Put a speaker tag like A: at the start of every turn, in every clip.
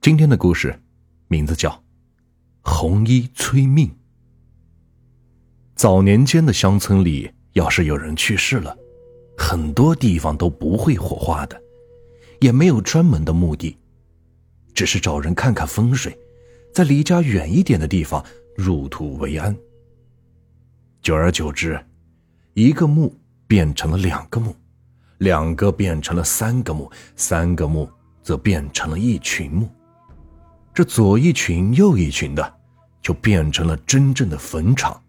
A: 今天的故事名字叫《红衣催命》。早年间的乡村里，要是有人去世了，很多地方都不会火化的，也没有专门的墓地，只是找人看看风水，在离家远一点的地方入土为安。久而久之，一个墓变成了两个墓，两个变成了三个墓，三个墓则变成了一群墓。这左一群右一群的，就变成了真正的坟场。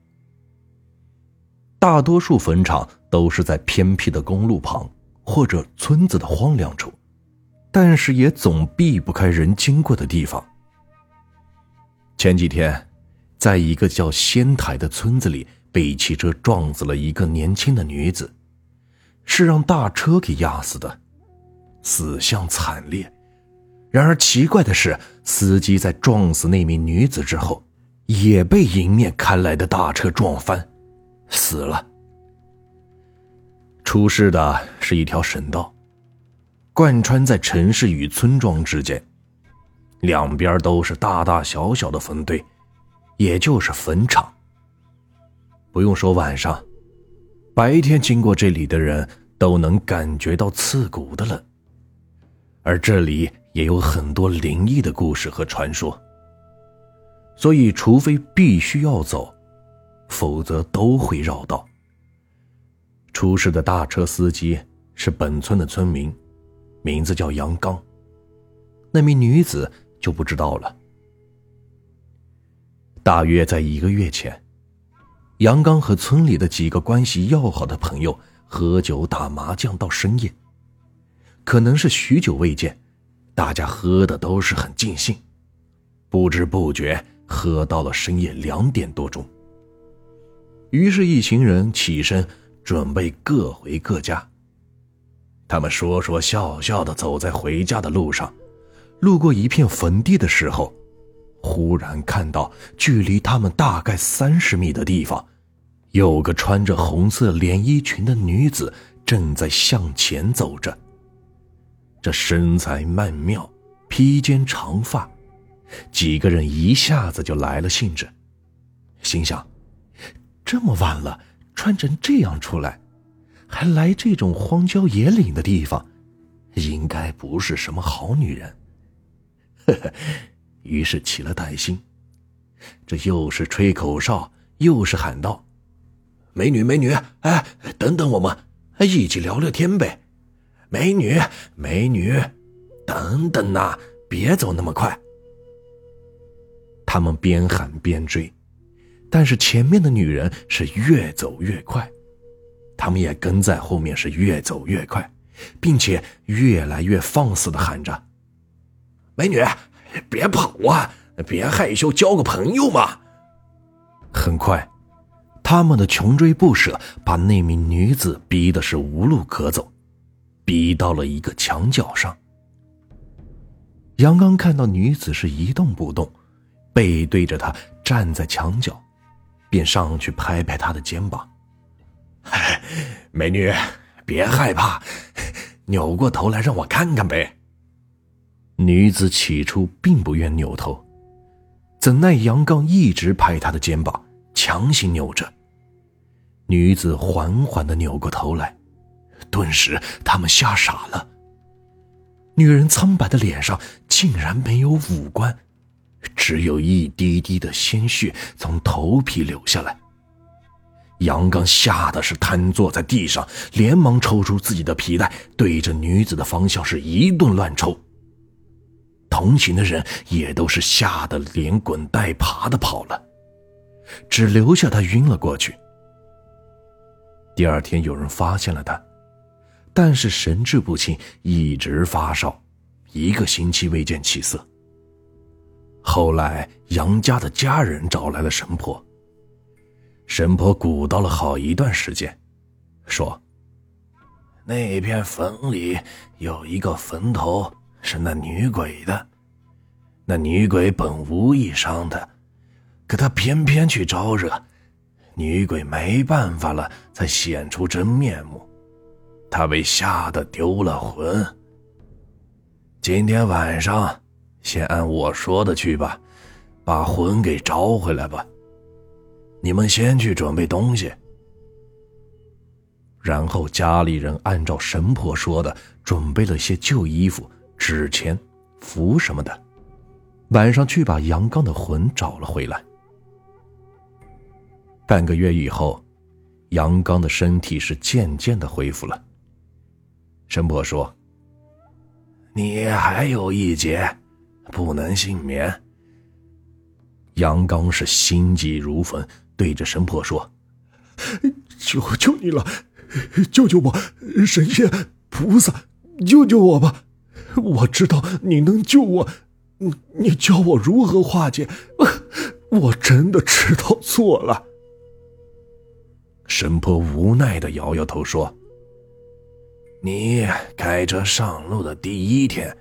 A: 大多数坟场都是在偏僻的公路旁或者村子的荒凉处，但是也总避不开人经过的地方。前几天，在一个叫仙台的村子里。被汽车撞死了一个年轻的女子，是让大车给压死的，死相惨烈。然而奇怪的是，司机在撞死那名女子之后，也被迎面开来的大车撞翻，死了。出事的是一条省道，贯穿在城市与村庄之间，两边都是大大小小的坟堆，也就是坟场。不用说晚上，白天经过这里的人都能感觉到刺骨的冷。而这里也有很多灵异的故事和传说，所以除非必须要走，否则都会绕道。出事的大车司机是本村的村民，名字叫杨刚。那名女子就不知道了。大约在一个月前。杨刚和村里的几个关系要好的朋友喝酒打麻将到深夜，可能是许久未见，大家喝的都是很尽兴，不知不觉喝到了深夜两点多钟。于是，一行人起身准备各回各家。他们说说笑笑的走在回家的路上，路过一片坟地的时候。忽然看到，距离他们大概三十米的地方，有个穿着红色连衣裙的女子正在向前走着。这身材曼妙，披肩长发，几个人一下子就来了兴致，心想：这么晚了，穿成这样出来，还来这种荒郊野岭的地方，应该不是什么好女人。呵呵。于是起了歹心，这又是吹口哨，又是喊道：“美女，美女，哎，等等我们，一起聊聊天呗！美女，美女，等等呐，别走那么快。”他们边喊边追，但是前面的女人是越走越快，他们也跟在后面是越走越快，并且越来越放肆的喊着：“美女！”别跑啊！别害羞，交个朋友嘛。很快，他们的穷追不舍把那名女子逼的是无路可走，逼到了一个墙角上。杨刚看到女子是一动不动，背对着他站在墙角，便上去拍拍她的肩膀：“ 美女，别害怕，扭过头来让我看看呗。”女子起初并不愿扭头，怎奈杨刚一直拍她的肩膀，强行扭着。女子缓缓的扭过头来，顿时他们吓傻了。女人苍白的脸上竟然没有五官，只有一滴滴的鲜血从头皮流下来。杨刚吓得是瘫坐在地上，连忙抽出自己的皮带，对着女子的方向是一顿乱抽。同行的人也都是吓得连滚带爬的跑了，只留下他晕了过去。第二天有人发现了他，但是神志不清，一直发烧，一个星期未见起色。后来杨家的家人找来了神婆，神婆鼓捣了好一段时间，说：“那片坟里有一个坟头。”是那女鬼的，那女鬼本无意伤他，可他偏偏去招惹，女鬼没办法了，才显出真面目，他被吓得丢了魂。今天晚上，先按我说的去吧，把魂给招回来吧。你们先去准备东西。”然后家里人按照神婆说的，准备了些旧衣服、纸钱、符什么的，晚上去把杨刚的魂找了回来。半个月以后，杨刚的身体是渐渐的恢复了。神婆说：“你还有一劫，不能幸免。”杨刚是心急如焚，对着神婆说：“
B: 求求你了！”救救我，神仙菩萨，救救我吧！我知道你能救我，你你教我如何化解？我真的知道错了。
A: 神婆无奈的摇摇头说：“你开车上路的第一天，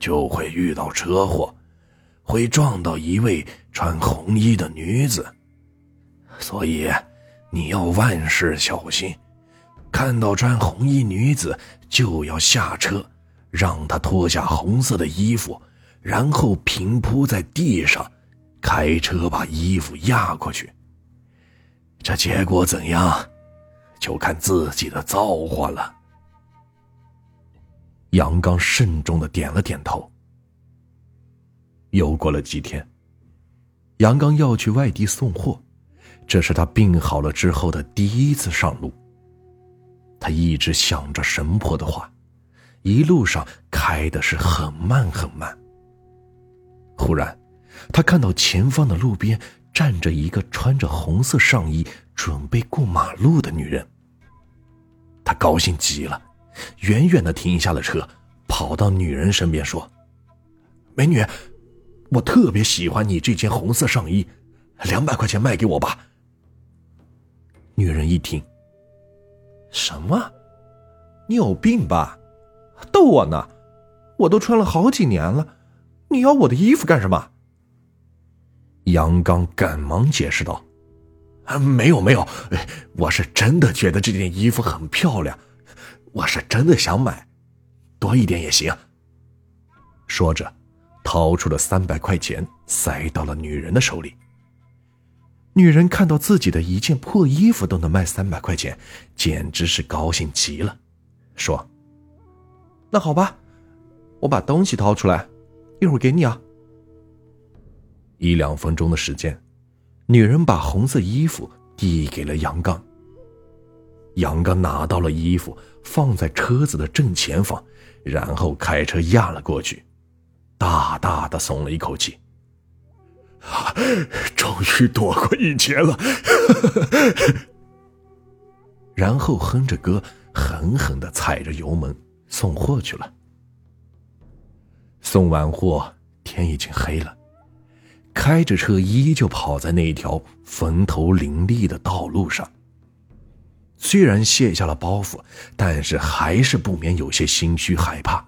A: 就会遇到车祸，会撞到一位穿红衣的女子，所以你要万事小心。”看到穿红衣女子，就要下车，让她脱下红色的衣服，然后平铺在地上，开车把衣服压过去。这结果怎样，就看自己的造化了。杨刚慎重的点了点头。又过了几天，杨刚要去外地送货，这是他病好了之后的第一次上路。他一直想着神婆的话，一路上开的是很慢很慢。忽然，他看到前方的路边站着一个穿着红色上衣、准备过马路的女人。他高兴极了，远远的停下了车，跑到女人身边说：“美女，我特别喜欢你这件红色上衣，两百块钱卖给我吧。”女人一听。什么？你有病吧？逗我呢！我都穿了好几年了，你要我的衣服干什么？杨刚赶忙解释道：“啊没有没有，我是真的觉得这件衣服很漂亮，我是真的想买，多一点也行。”说着，掏出了三百块钱，塞到了女人的手里。女人看到自己的一件破衣服都能卖三百块钱，简直是高兴极了，说：“那好吧，我把东西掏出来，一会儿给你啊。”一两分钟的时间，女人把红色衣服递给了杨刚。杨刚拿到了衣服，放在车子的正前方，然后开车压了过去，大大的松了一口气。
B: 终于躲过一劫了，
A: 然后哼着歌，狠狠的踩着油门送货去了。送完货，天已经黑了，开着车依旧跑在那条坟头林立的道路上。虽然卸下了包袱，但是还是不免有些心虚害怕。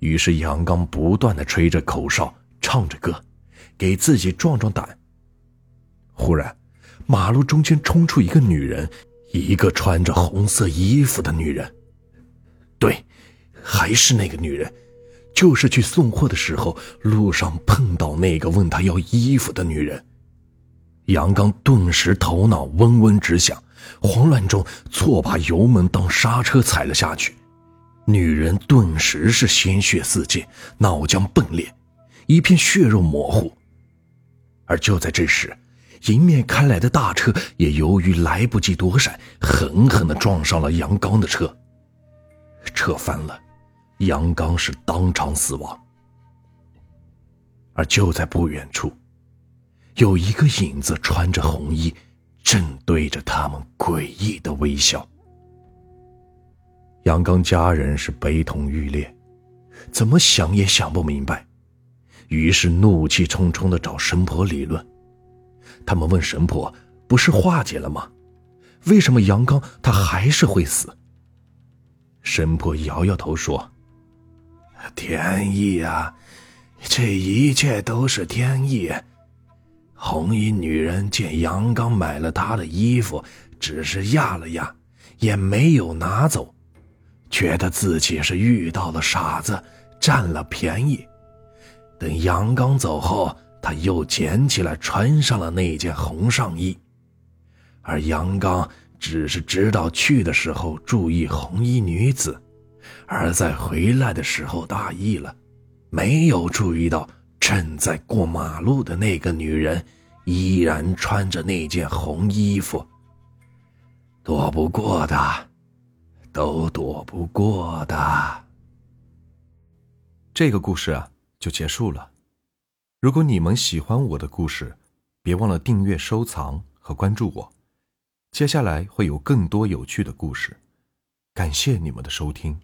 A: 于是杨刚不断的吹着口哨，唱着歌。给自己壮壮胆。忽然，马路中间冲出一个女人，一个穿着红色衣服的女人。对，还是那个女人，就是去送货的时候路上碰到那个问他要衣服的女人。杨刚顿时头脑嗡嗡直响，慌乱中错把油门当刹车踩了下去，女人顿时是鲜血四溅，脑浆迸裂，一片血肉模糊。而就在这时，迎面开来的大车也由于来不及躲闪，狠狠地撞上了杨刚的车。车翻了，杨刚是当场死亡。而就在不远处，有一个影子穿着红衣，正对着他们诡异的微笑。杨刚家人是悲痛欲裂，怎么想也想不明白。于是怒气冲冲的找神婆理论，他们问神婆：“不是化解了吗？为什么杨刚他还是会死？”神婆摇摇头说：“天意啊，这一切都是天意。红衣女人见杨刚买了她的衣服，只是压了压，也没有拿走，觉得自己是遇到了傻子，占了便宜。”等杨刚走后，他又捡起来穿上了那件红上衣。而杨刚只是知道去的时候注意红衣女子，而在回来的时候大意了，没有注意到正在过马路的那个女人依然穿着那件红衣服。躲不过的，都躲不过的。
C: 这个故事啊，就结束了。如果你们喜欢我的故事，别忘了订阅、收藏和关注我。接下来会有更多有趣的故事，感谢你们的收听。